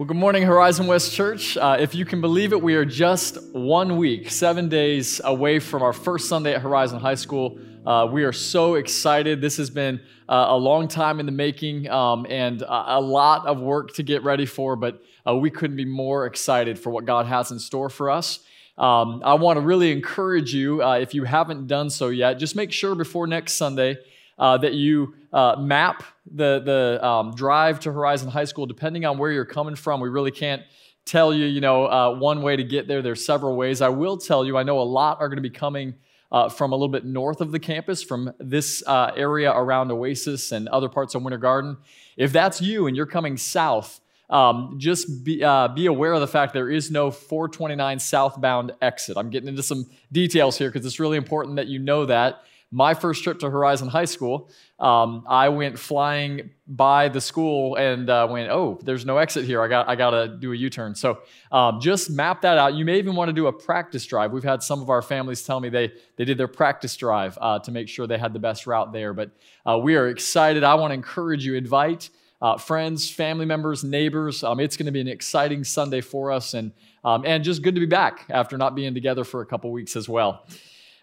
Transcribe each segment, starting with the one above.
Well, good morning, Horizon West Church. Uh, if you can believe it, we are just one week, seven days away from our first Sunday at Horizon High School. Uh, we are so excited. This has been uh, a long time in the making um, and a, a, lot of work to get ready for, but uh, we couldn't be more excited for what God has in store for us. Um, I want to really encourage you, uh, if you haven't done so yet, just make sure before next Sunday uh, that you uh, map the, the um, drive to Horizon High School, depending on where you're coming from. We really can't tell you, you know, uh, one way to get there. There's several ways. I will tell you, I know a lot are going to be coming uh, from a little bit north of the campus, from this uh, area around Oasis and other parts of Winter Garden. If that's you and you're coming south, um, just be, uh, be aware of the fact there is no 429 southbound exit. I'm getting into some details here because it's really important that you know that my first trip to Horizon High School, um, I went flying by the school and uh, went, oh, there's no exit here. I got, I got to do a U-turn. So um, just map that out. You may even want to do a practice drive. We've had some of our families tell me they, they did their practice drive uh, to make sure they had the best route there. But uh, we are excited. I want to encourage you, invite uh, friends, family members, neighbors. Um, it's going to be an exciting Sunday for us, and um, and just good to be back after not being together for a couple weeks as well.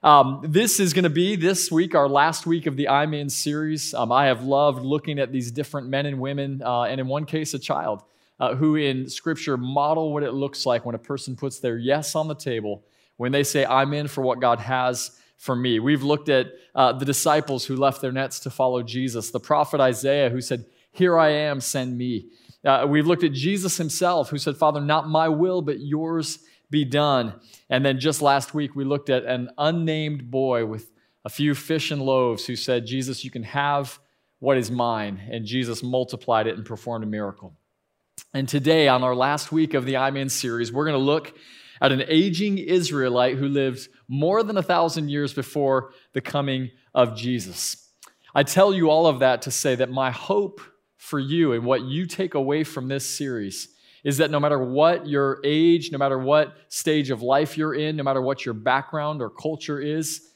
Um, this is going to be this week, our last week of the I'm In series. Um, I have loved looking at these different men and women, uh, and in one case, a child, uh, who in Scripture model what it looks like when a person puts their yes on the table, when they say, I'm in for what God has for me. We've looked at uh, the disciples who left their nets to follow Jesus, the prophet Isaiah who said, Here I am, send me. Uh, we've looked at Jesus himself who said, Father, not my will, but yours be done. And then just last week, we looked at an unnamed boy with a few fish and loaves who said, Jesus, you can have what is mine. And Jesus multiplied it and performed a miracle. And today, on our last week of the I'm In series, we're going to look at an aging Israelite who lived more than a thousand years before the coming of Jesus. I tell you all of that to say that my hope for you and what you take away from this series is that no matter what your age, no matter what stage of life you're in, no matter what your background or culture is,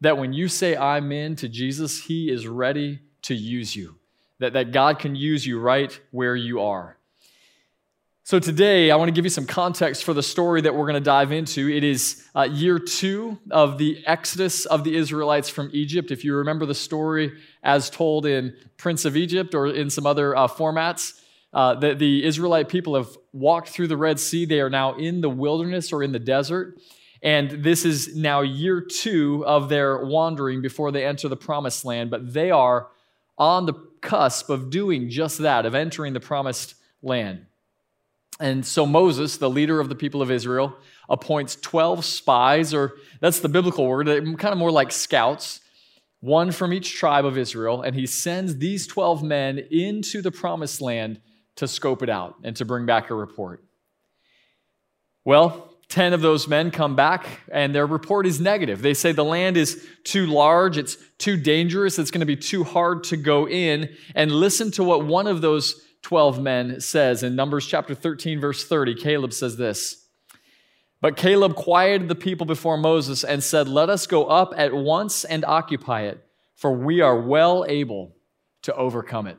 that when you say, I'm in to Jesus, He is ready to use you. That, that God can use you right where you are. So, today, I want to give you some context for the story that we're going to dive into. It is uh, year two of the exodus of the Israelites from Egypt. If you remember the story as told in Prince of Egypt or in some other uh, formats, uh, the, the Israelite people have walked through the Red Sea. They are now in the wilderness or in the desert. And this is now year two of their wandering before they enter the promised land. But they are on the cusp of doing just that, of entering the promised land. And so Moses, the leader of the people of Israel, appoints 12 spies, or that's the biblical word, kind of more like scouts, one from each tribe of Israel. And he sends these 12 men into the promised land to scope it out and to bring back a report. Well, 10 of those men come back and their report is negative. They say the land is too large, it's too dangerous, it's going to be too hard to go in. And listen to what one of those 12 men says in Numbers chapter 13, verse 30. Caleb says this. But Caleb quieted the people before Moses and said, Let us go up at once and occupy it, for we are well able to overcome it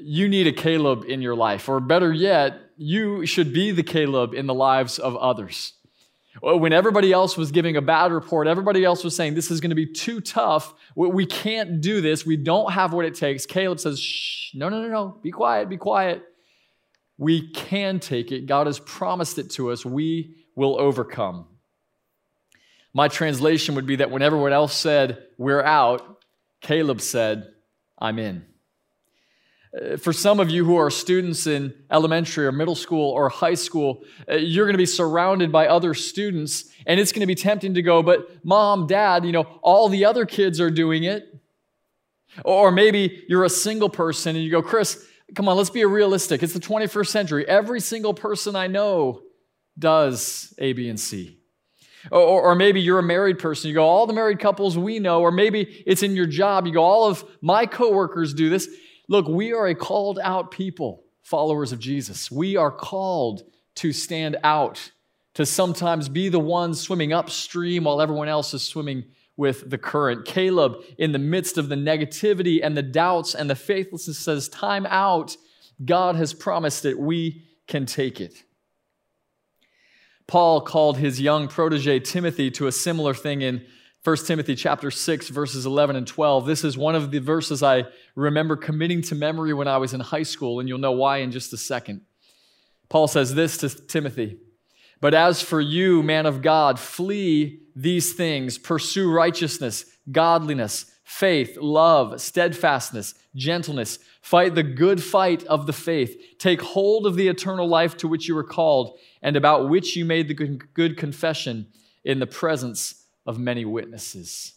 you need a Caleb in your life, or better yet, you should be the Caleb in the lives of others. When everybody else was giving a bad report, everybody else was saying, This is going to be too tough. We can't do this. We don't have what it takes. Caleb says, Shh, no, no, no, no. Be quiet, be quiet. We can take it. God has promised it to us. We will overcome. My translation would be that when everyone else said, We're out, Caleb said, I'm in. Uh, for some of you who are students in elementary or middle school or high school, uh, you're going to be surrounded by other students, and it's going to be tempting to go, but mom, dad, you know, all the other kids are doing it. Or maybe you're a single person and you go, Chris, come on, let's be realistic. It's the 21st century. Every single person I know does A, B, and C. Or, or, maybe you're a married person. You go, all the married couples we know, or maybe it's in your job. You go, all of my coworkers do this. Look, we are a called out people, followers of Jesus. We are called to stand out, to sometimes be the ones swimming upstream while everyone else is swimming with the current. Caleb, in the midst of the negativity and the doubts and the faithlessness, says, Time out. God has promised it. We can take it. Paul called his young protege Timothy to a similar thing in 1 Timothy chapter 6 verses 11 and 12. This is one of the verses I remember committing to memory when I was in high school and you'll know why in just a second. Paul says this to Timothy, "But as for you, man of God, flee these things, pursue righteousness, godliness, faith, love, steadfastness, gentleness, fight the good fight of the faith, take hold of the eternal life to which you were called." and about which you made the good confession in the presence of many witnesses.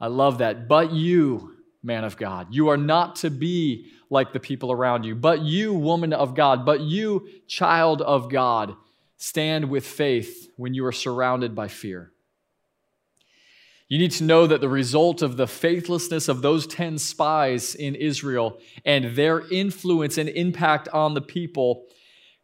I love that. But you, man of God, you are not to be like the people around you. But you, woman of God, but you, child of God, stand with faith when you are surrounded by fear. You need to know that the result of the faithlessness of those 10 spies in Israel and their influence and impact on the people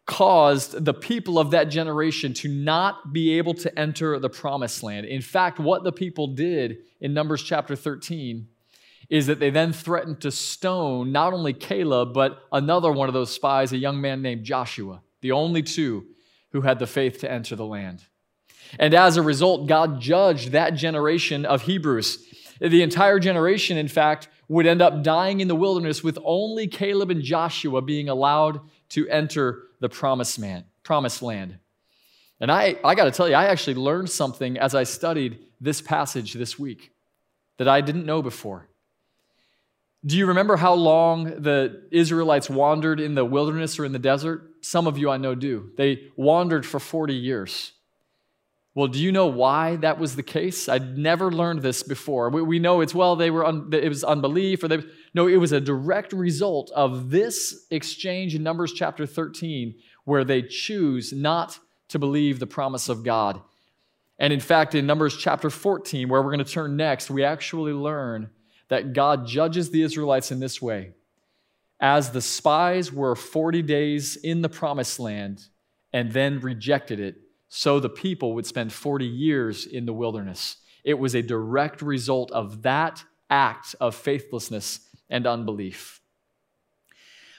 caused the people of that generation to not be able to enter the promised land. In fact, what the people did in Numbers chapter 13 is that they then threatened to stone not only Caleb, but another one of those spies, a young man named Joshua, the only two who had the faith to enter the land. And as a result, God judged that generation of Hebrews. The entire generation, in fact, would end up dying in the wilderness with only Caleb and Joshua being allowed to enter the promised man, promised land. And I, I got to tell you, I actually learned something as I studied this passage this week that I didn't know before. Do you remember how long the Israelites wandered in the wilderness or in the desert? Some of you I know do. They wandered for 40 years. Well, do you know why that was the case? I'd never learned this before. We, we know it's well they were un, it was unbelief or they no, it was a direct result of this exchange in Numbers chapter 13 where they choose not to believe the promise of God. And in fact, in Numbers chapter 14, where we're going to turn next, we actually learn that God judges the Israelites in this way. As the spies were 40 days in the promised land and then rejected it, so the people would spend 40 years in the wilderness. It was a direct result of that act of faithlessness and unbelief.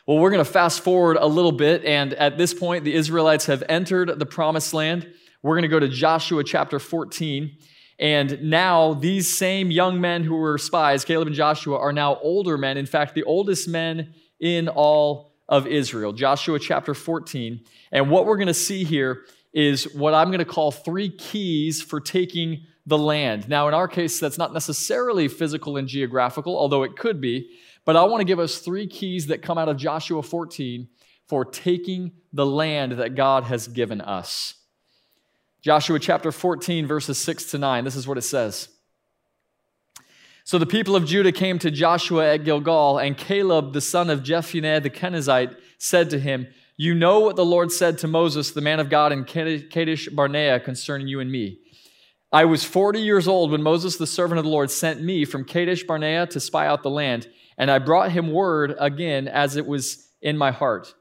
Well, we're going to fast forward a little bit, and at this point, the Israelites have entered the promised land. We're going to go to Joshua chapter 14. And now, these same young men who were spies, Caleb and Joshua, are now older men. In fact, the oldest men in all of Israel. Joshua chapter 14. And what we're going to see here is what I'm going to call three keys for taking the land. Now, in our case, that's not necessarily physical and geographical, although it could be. But I want to give us three keys that come out of Joshua 14 for taking the land that God has given us. Joshua chapter 14, verses 6 to 9. This is what it says. So the people of Judah came to Joshua at Gilgal, and Caleb, the son of Jephunneh the Kenizzite, said to him, you know what the Lord said to Moses, the man of God, in Kadesh Barnea concerning you and me. I was 40 years old when Moses, the servant of the Lord, sent me from Kadesh Barnea to spy out the land, and I brought him word again as it was in my heart.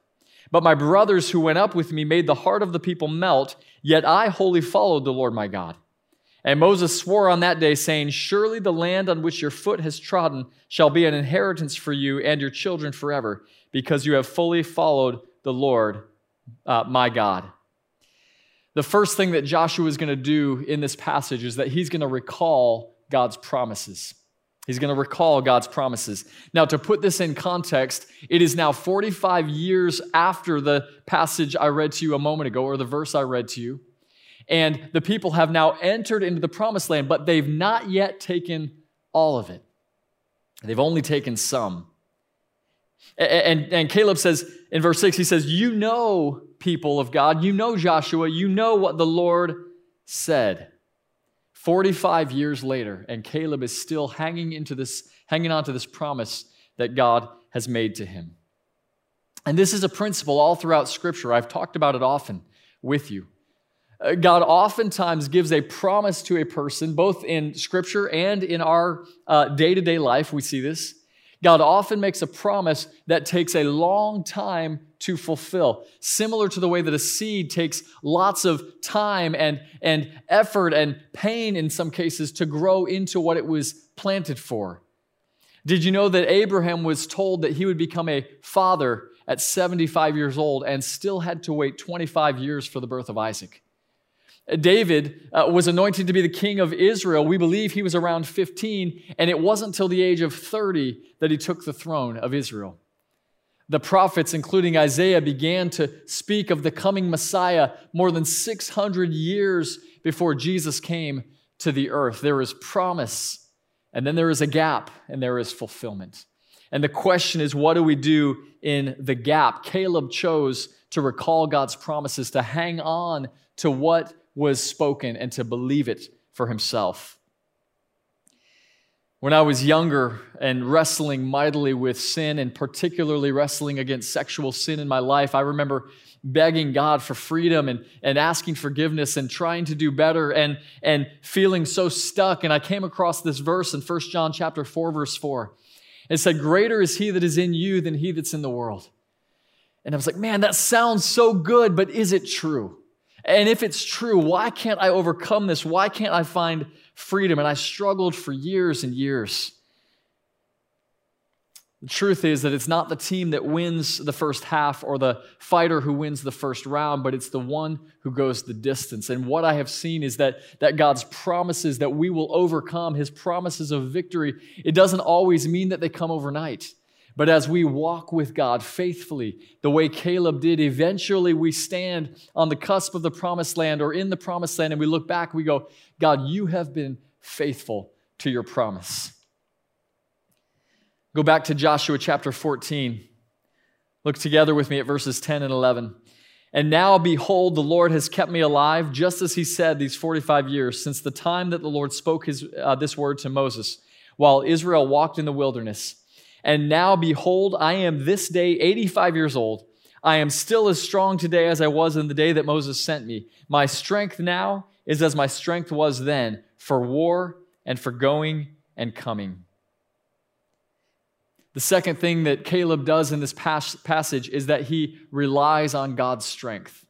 But my brothers who went up with me made the heart of the people melt, yet I wholly followed the Lord my God. And Moses swore on that day, saying, Surely the land on which your foot has trodden shall be an inheritance for you and your children forever, because you have fully followed the Lord uh, my God. The first thing that Joshua is going to do in this passage is that he's going to recall God's promises. He's going to recall God's promises. Now, to put this in context, it is now 45 years after the passage I read to you a moment ago, or the verse I read to you. And the people have now entered into the promised land, but they've not yet taken all of it. They've only taken some. And, and, Caleb says in verse 6, he says, You know, people of God, you know, Joshua, you know what the Lord said. 45 years later, and Caleb is still hanging into this, hanging on to this promise that God has made to him. And this is a principle all throughout Scripture. I've talked about it often with you. Uh, God oftentimes gives a promise to a person, both in Scripture and in our day to day life. We see this. God often makes a promise that takes a long time to fulfill, similar to the way that a seed takes lots of time and, and effort and pain in some cases to grow into what it was planted for. Did you know that Abraham was told that he would become a father at 75 years old and still had to wait 25 years for the birth of Isaac? David uh, was anointed to be the king of Israel. We believe he was around 15, and it wasn't until the age of 30 that he took the throne of Israel. The prophets, including Isaiah, began to speak of the coming Messiah more than 600 years before Jesus came to the earth. There is promise, and then there is a gap, and there is fulfillment. And the question is, what do we do in the gap? Caleb chose to recall God's promises, to hang on to what was spoken and to believe it for himself. When I was younger and wrestling mightily with sin, and particularly wrestling against sexual sin in my life, I remember begging God for freedom and, and asking forgiveness and trying to do better and, and feeling so stuck. And I came across this verse in 1 John chapter 4, verse 4. It said, Greater is he that is in you than he that's in the world. And I was like, man, that sounds so good, but is it true? And if it's true, why can't I overcome this? Why can't I find freedom? And I struggled for years and years. The truth is that it's not the team that wins the first half or the fighter who wins the first round, but it's the one who goes the distance. And what I have seen is that, that God's promises that we will overcome, his promises of victory, it doesn't always mean that they come overnight. But as we walk with God faithfully, the way Caleb did, eventually we stand on the cusp of the promised land or in the promised land and we look back, we go, God, you have been faithful to your promise. Go back to Joshua chapter 14. Look together with me at verses 10 and 11. And now, behold, the Lord has kept me alive, just as he said these 45 years, since the time that the Lord spoke his, uh, this word to Moses, while Israel walked in the wilderness. And now, behold, I am this day 85 years old. I am still as strong today as I was in the day that Moses sent me. My strength now is as my strength was then for war and for going and coming. The second thing that Caleb does in this passage is that he relies on God's strength.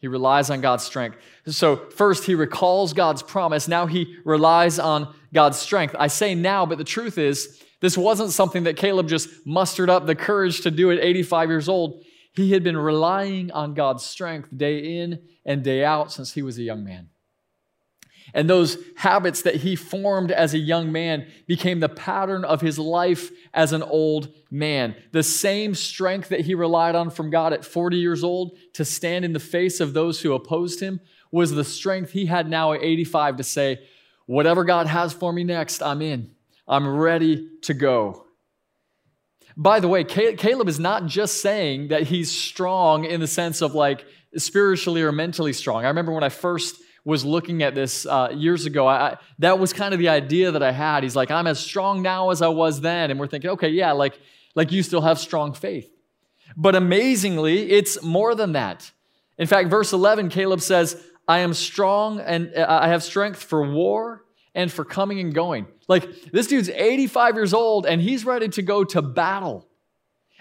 He relies on God's strength. So, first, he recalls God's promise. Now, he relies on God's strength. I say now, but the truth is, this wasn't something that Caleb just mustered up the courage to do at 85 years old. He had been relying on God's strength day in and day out since he was a young man. And those habits that he formed as a young man became the pattern of his life as an old man. The same strength that he relied on from God at 40 years old to stand in the face of those who opposed him was the strength he had now at 85 to say, Whatever God has for me next, I'm in. I'm ready to go. By the way, Caleb is not just saying that he's strong in the sense of like spiritually or mentally strong. I remember when I first was looking at this uh, years ago, I, that was kind of the idea that I had. He's like, I'm as strong now as I was then. And we're thinking, okay, yeah, like, like you still have strong faith. But amazingly, it's more than that. In fact, verse 11, Caleb says, I am strong and uh, I have strength for war and for coming and going. Like, this dude's 85 years old and he's ready to go to battle.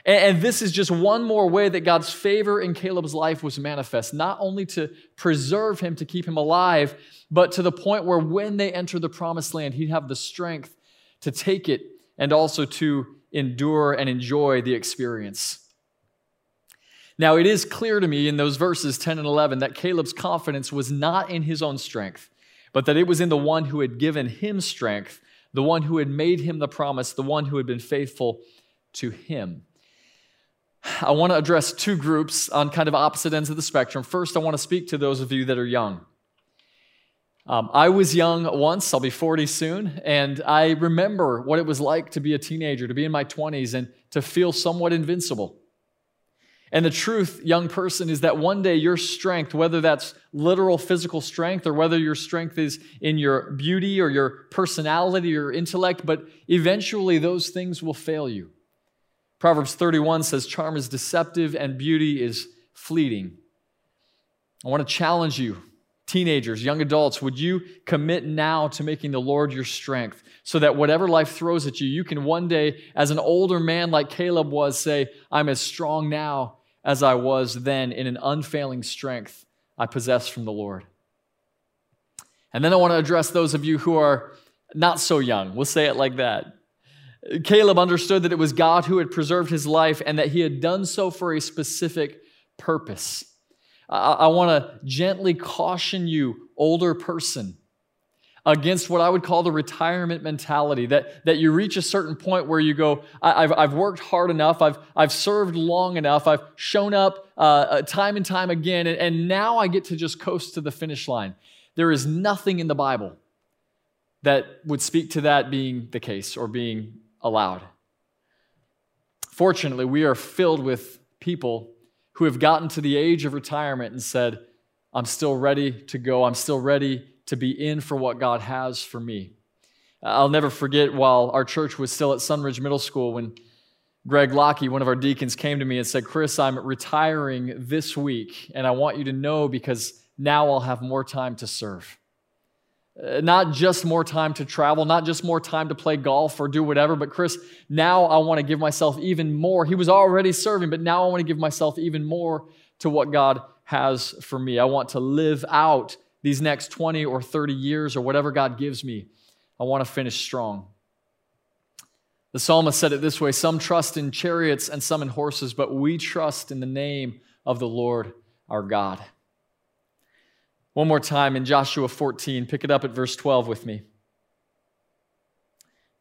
And, this is just one more way that God's favor in Caleb's life was manifest, not only to preserve him, to keep him alive, but to the point where when they enter the promised land, he'd have the strength to take it and also to endure and enjoy the experience. Now, it is clear to me in those verses 10 and 11 that Caleb's confidence was not in his own strength, but that it was in the one who had given him strength, the one who had made him the promise, the one who had been faithful to him. I want to address two groups on kind of opposite ends of the spectrum. First, I want to speak to those of you that are young. Um, I was young once, I'll be 40 soon, and I remember what it was like to be a teenager, to be in my 20s, and to feel somewhat invincible. And the truth, young person, is that one day your strength, whether that's literal physical strength or whether your strength is in your beauty or your personality or intellect, but eventually those things will fail you. Proverbs 31 says, Charm is deceptive and beauty is fleeting. I want to challenge you Teenagers, young adults, would you commit now to making the Lord your strength so that whatever life throws at you, you can one day, as an older man like Caleb was, say, I'm as strong now as I was then in an unfailing strength I possess from the Lord. And then I want to address those of you who are not so young. We'll say it like that. Caleb understood that it was God who had preserved his life and that he had done so for a specific purpose. I, I want to gently caution you, older person, against what I would call the retirement mentality that, that you reach a certain point where you go, I've, I've worked hard enough, I've, I've served long enough, I've shown up uh, uh, time and time again, and, and now I get to just coast to the finish line. There is nothing in the Bible that would speak to that being the case or being allowed. Fortunately, we are filled with people who have gotten to the age of retirement and said, I'm still ready to go. I'm still ready to be in for what God has for me. I'll never forget while our church was still at Sunridge Middle School when Greg Lockie, one of our deacons, came to me and said, Chris, I'm retiring this week, and I want you to know because now I'll have more time to serve. Uh, not just more time to travel, not just more time to play golf or do whatever, but Chris, now I want to give myself even more. He was already serving, but now I want to give myself even more to what God has for me. I want to live out these next 20 or 30 years or whatever God gives me. I want to finish strong. The psalmist said it this way Some trust in chariots and some in horses, but we trust in the name of the Lord our God. One more time in Joshua 14, pick it up at verse 12 with me.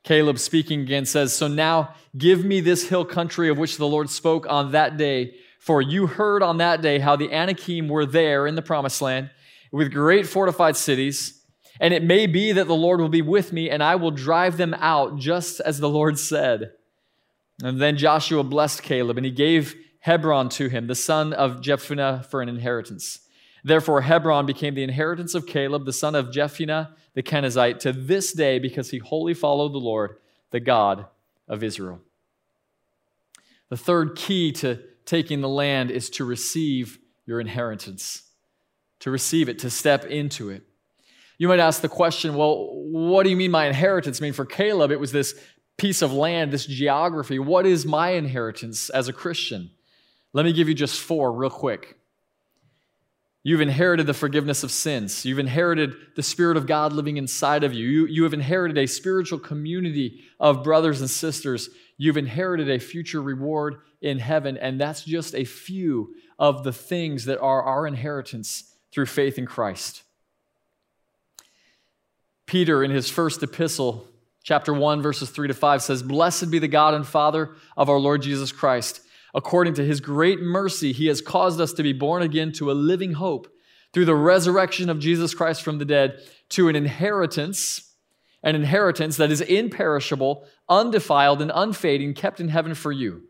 Caleb speaking again says, So now give me this hill country of which the Lord spoke on that day. For you heard on that day how the Anakim were there in the promised land with great fortified cities. And it may be that the Lord will be with me and I will drive them out just as the Lord said. And then Joshua blessed Caleb and he gave Hebron to him, the son of Jephunneh, for an inheritance. Therefore, Hebron became the inheritance of Caleb, the son of Jephunneh the Kenizzite, to this day because he wholly followed the Lord, the God of Israel. The third key to taking the land is to receive your inheritance, to receive it, to step into it. You might ask the question, well, what do you mean my inheritance? I mean, for Caleb, it was this piece of land, this geography. What is my inheritance as a Christian? Let me give you just four real quick. You've inherited the forgiveness of sins. You've inherited the Spirit of God living inside of you. you. You have inherited a spiritual community of brothers and sisters. You've inherited a future reward in heaven. And that's just a few of the things that are our inheritance through faith in Christ. Peter, in his first epistle, chapter 1, verses 3 to 5, says, Blessed be the God and Father of our Lord Jesus Christ according to his great mercy, he has caused us to be born again to a living hope through the resurrection of Jesus Christ from the dead to an inheritance, an inheritance that is imperishable, undefiled, and unfading, kept in heaven for you,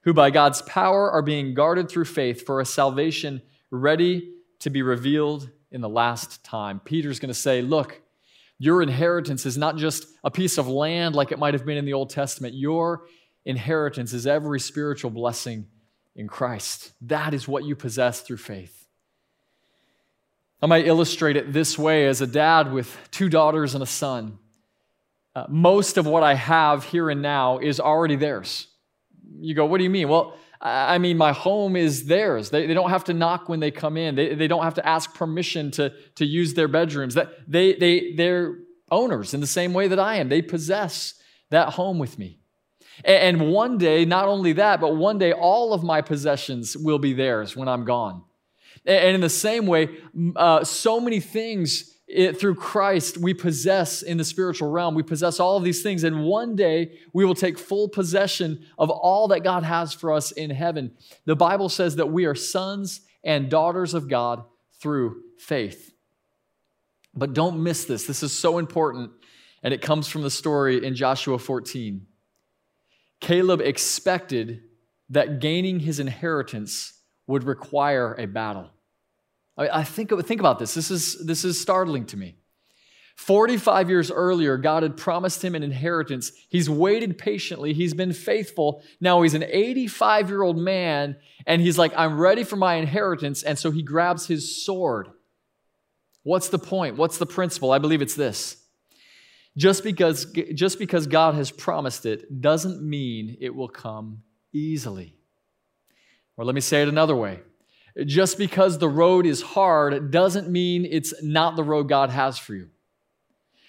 who by God's power are being guarded through faith for a salvation ready to be revealed in the last time. Peter's going to say, Look, your inheritance is not just a piece of land like it might have been in the Old Testament. Your inheritance is every spiritual blessing in Christ. That is what you possess through faith. I might illustrate it this way as a dad with two daughters and a son. Uh, most of what I have here and now is already theirs. You go, what do you mean? Well, I mean, my home is theirs. They, they don't have to knock when they come in. They, they don't have to ask permission to, to use their bedrooms. That, they, they, they're owners in the same way that I am. They possess that home with me. And one day, not only that, but one day all of my possessions will be theirs when I'm gone. And in the same way, uh, so many things it, through Christ we possess in the spiritual realm. We possess all of these things, and one day we will take full possession of all that God has for us in heaven. The Bible says that we are sons and daughters of God through faith. But don't miss this. This is so important, and it comes from the story in Joshua 14. Caleb expected that gaining his inheritance would require a battle. I, think, think about this. This is, this is startling to me. 45 years earlier, God had promised him an inheritance. He's waited patiently. He's been faithful. Now he's an 85 year old man, and he's like, I'm ready for my inheritance. And so he grabs his sword. What's the point? What's the principle? I believe it's this. Just because, just because God has promised it doesn't mean it will come easily. Or let me say it another way. Just because the road is hard doesn't mean it's not the road God has for you.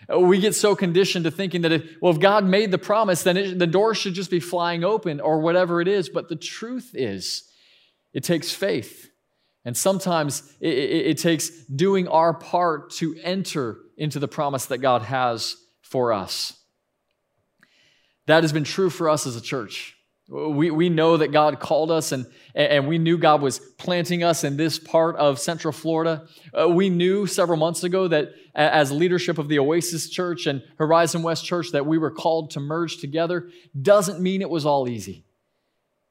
We get so conditioned to thinking that if, well, if God made the promise, then it, the door should just be flying open or whatever it is. But the truth is, it takes faith. And sometimes it, it, it takes doing our part to enter into the promise that God has for us. That has been true for us as a church. We, we know that God called us and, and we knew God was planting us in this part of Central Florida. Uh, we knew several months ago that as leadership of the Oasis Church and Horizon West Church that we were called to merge together. Doesn't mean it was all easy,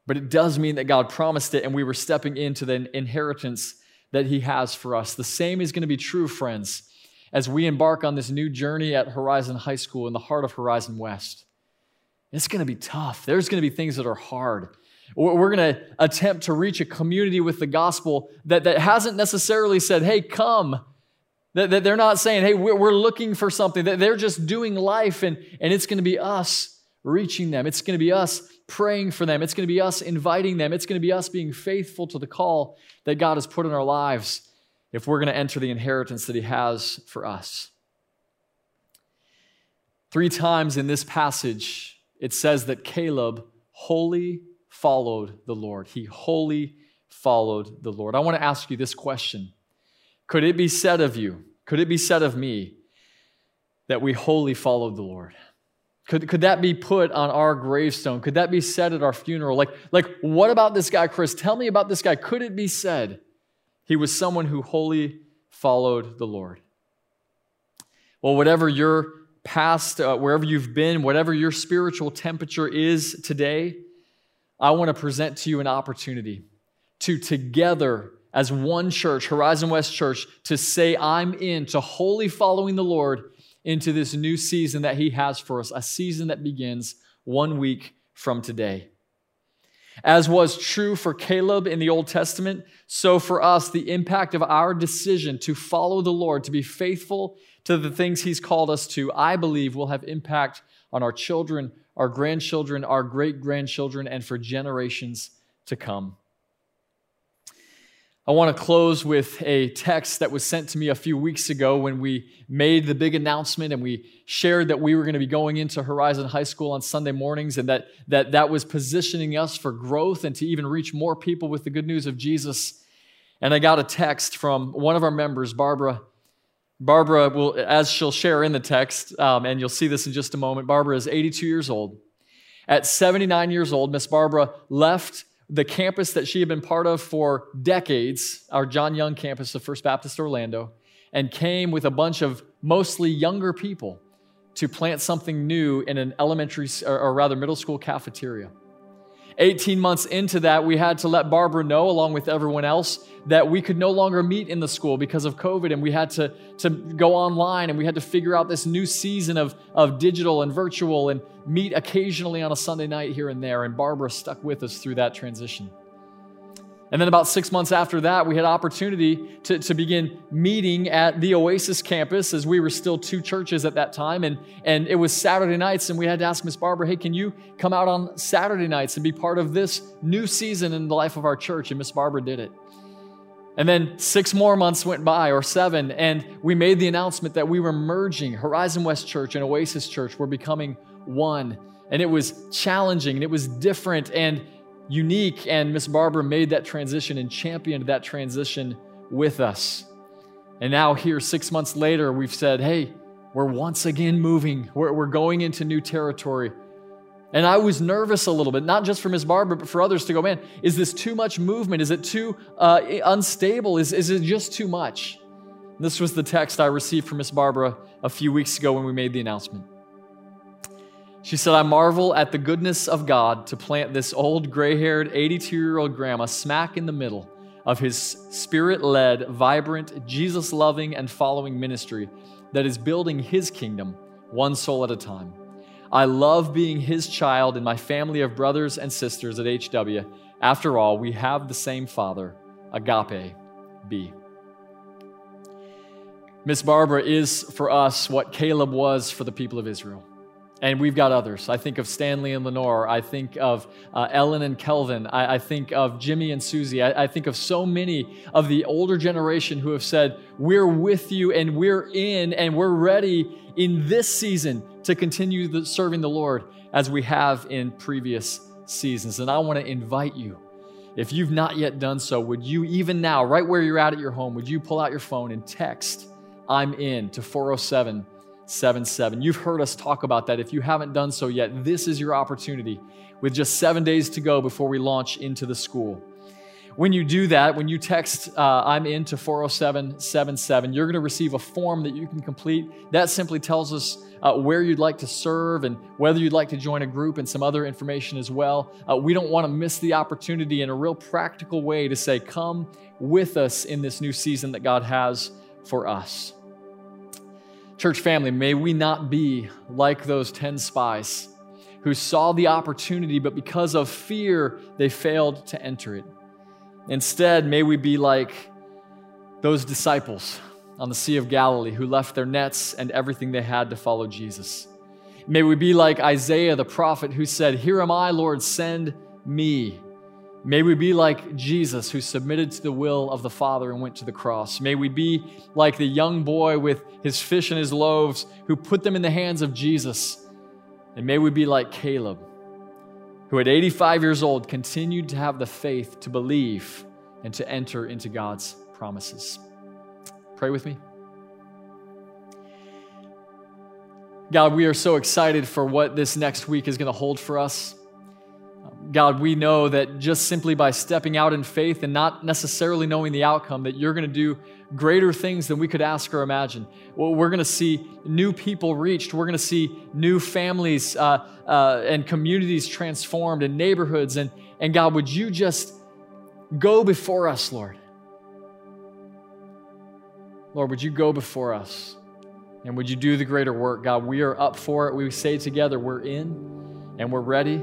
but it does mean that God promised it and we were stepping into the inheritance that He has for us. The same is going to be true, friends, as we embark on this new journey at Horizon High School in the heart of Horizon West. It's going to be tough. There's going to be things that are hard. We're going to attempt to reach a community with the gospel that, that hasn't necessarily said, hey, come. That, they're not saying, hey, we're looking for something. That they're just doing life, and, and it's going to be us reaching them. It's going to be us praying for them. It's going to be us inviting them. It's going to be us being faithful to the call that God has put in our lives if we're going to enter the inheritance that He has for us. Three times in this passage, it says that Caleb wholly followed the Lord. He wholly followed the Lord. I want to ask you this question Could it be said of you, could it be said of me, that we wholly followed the Lord? Could, could that be put on our gravestone? Could that be said at our funeral? Like, like, what about this guy, Chris? Tell me about this guy. Could it be said he was someone who wholly followed the Lord. Well, whatever your past, uh, wherever you've been, whatever your spiritual temperature is today, I want to present to you an opportunity to together as one church, Horizon West Church, to say, I'm in to wholly following the Lord into this new season that He has for us, a season that begins one week from today. As was true for Caleb in the Old Testament, so for us, the impact of our decision to follow the Lord, to be faithful to the things He's called us to, I believe will have impact on our children, our grandchildren, our great grandchildren, and for generations to come. I want to close with a text that was sent to me a few weeks ago when we made the big announcement and we shared that we were going to be going into Horizon High School on Sunday mornings and that that, that was positioning us for growth and to even reach more people with the good news of Jesus. And I got a text from one of our members, Barbara. Barbara will, as she'll share in the text, um, and you'll see this in just a moment, Barbara is 82 years old. At 79 years old, Miss Barbara left the campus that she had been part of for decades, our John Young campus of First Baptist Orlando, and came with a bunch of mostly younger people to plant something new in an elementary, or rather middle school cafeteria. 18 months into that, we had to let Barbara know, along with everyone else, that we could no longer meet in the school because of COVID, and we had to, to go online and we had to figure out this new season of, of digital and virtual and meet occasionally on a Sunday night here and there. And Barbara stuck with us through that transition. And then about six months after that, we had opportunity to, to begin meeting at the Oasis campus as we were still two churches at that time. And, and it was Saturday nights, and we had to ask Miss Barbara, hey, can you come out on Saturday nights and be part of this new season in the life of our church? And Miss Barbara did it. And then six more months went by, or seven, and we made the announcement that we were merging Horizon West Church and Oasis Church. We're becoming one. And it was challenging and it was different. And unique, and Miss Barbara made that transition and championed that transition with us. And now, here, six months later, we've said, hey, we're once again moving, we're, we're going into new territory. And I was nervous a little bit, not just for Miss Barbara, but for others to go, man, is this too much movement? Is it too uh, unstable? Is, is it just too much? This was the text I received from Miss Barbara a few weeks ago when we made the announcement. She said, I marvel at the goodness of God to plant this old gray haired 82 year old grandma smack in the middle of his spirit led, vibrant, Jesus loving, and following ministry that is building his kingdom one soul at a time. I love being his child in my family of brothers and sisters at HW. After all, we have the same Father, Agape B. Miss Barbara is for us what Caleb was for the people of Israel. And we've got others. I think of Stanley and Lenore. I think of uh, Ellen and Kelvin. I, I, think of Jimmy and Susie. I, I think of so many of the older generation who have said, We're with you and we're in and we're ready in this season to continue the, serving the Lord as we have in previous seasons. And I want to invite you if you've not yet done so, would you, even now, right where you're at at your home, would you pull out your phone and text I'm in to 407 77? You've heard us talk about that. If you haven't done so yet, this is your opportunity with just seven days to go before we launch into the school. When you do that, when you text uh, I'm in to 40777, you're going to receive a form that you can complete. That simply tells us uh, where you'd like to serve and whether you'd like to join a group and some other information as well. Uh, we don't want to miss the opportunity in a real practical way to say, Come with us in this new season that God has for us. Church family, may we not be like those 10 spies who saw the opportunity, but because of fear, they failed to enter it. Instead, may we be like those disciples on the Sea of Galilee who left their nets and everything they had to follow Jesus. May we be like Isaiah the prophet who said, Here am I, Lord, send me. May we be like Jesus who submitted to the will of the Father and went to the cross. May we be like the young boy with his fish and his loaves who put them in the hands of Jesus. And may we be like Caleb who at 85 years old continued to have the faith to believe and to enter into God's promises. Pray with me. God, we are so excited for what this next week is going to hold for us. God, we know that just simply by stepping out in faith and not necessarily knowing the outcome, that you're going to do greater things than we could ask or imagine. Well, we're going to see new people reached. We're going to see new families uh, uh, and communities transformed and neighborhoods. And, and God, would you just go before us, Lord? Lord, would you go before us? And would you do the greater work? God, we are up for it. We say together, we're in and we're ready.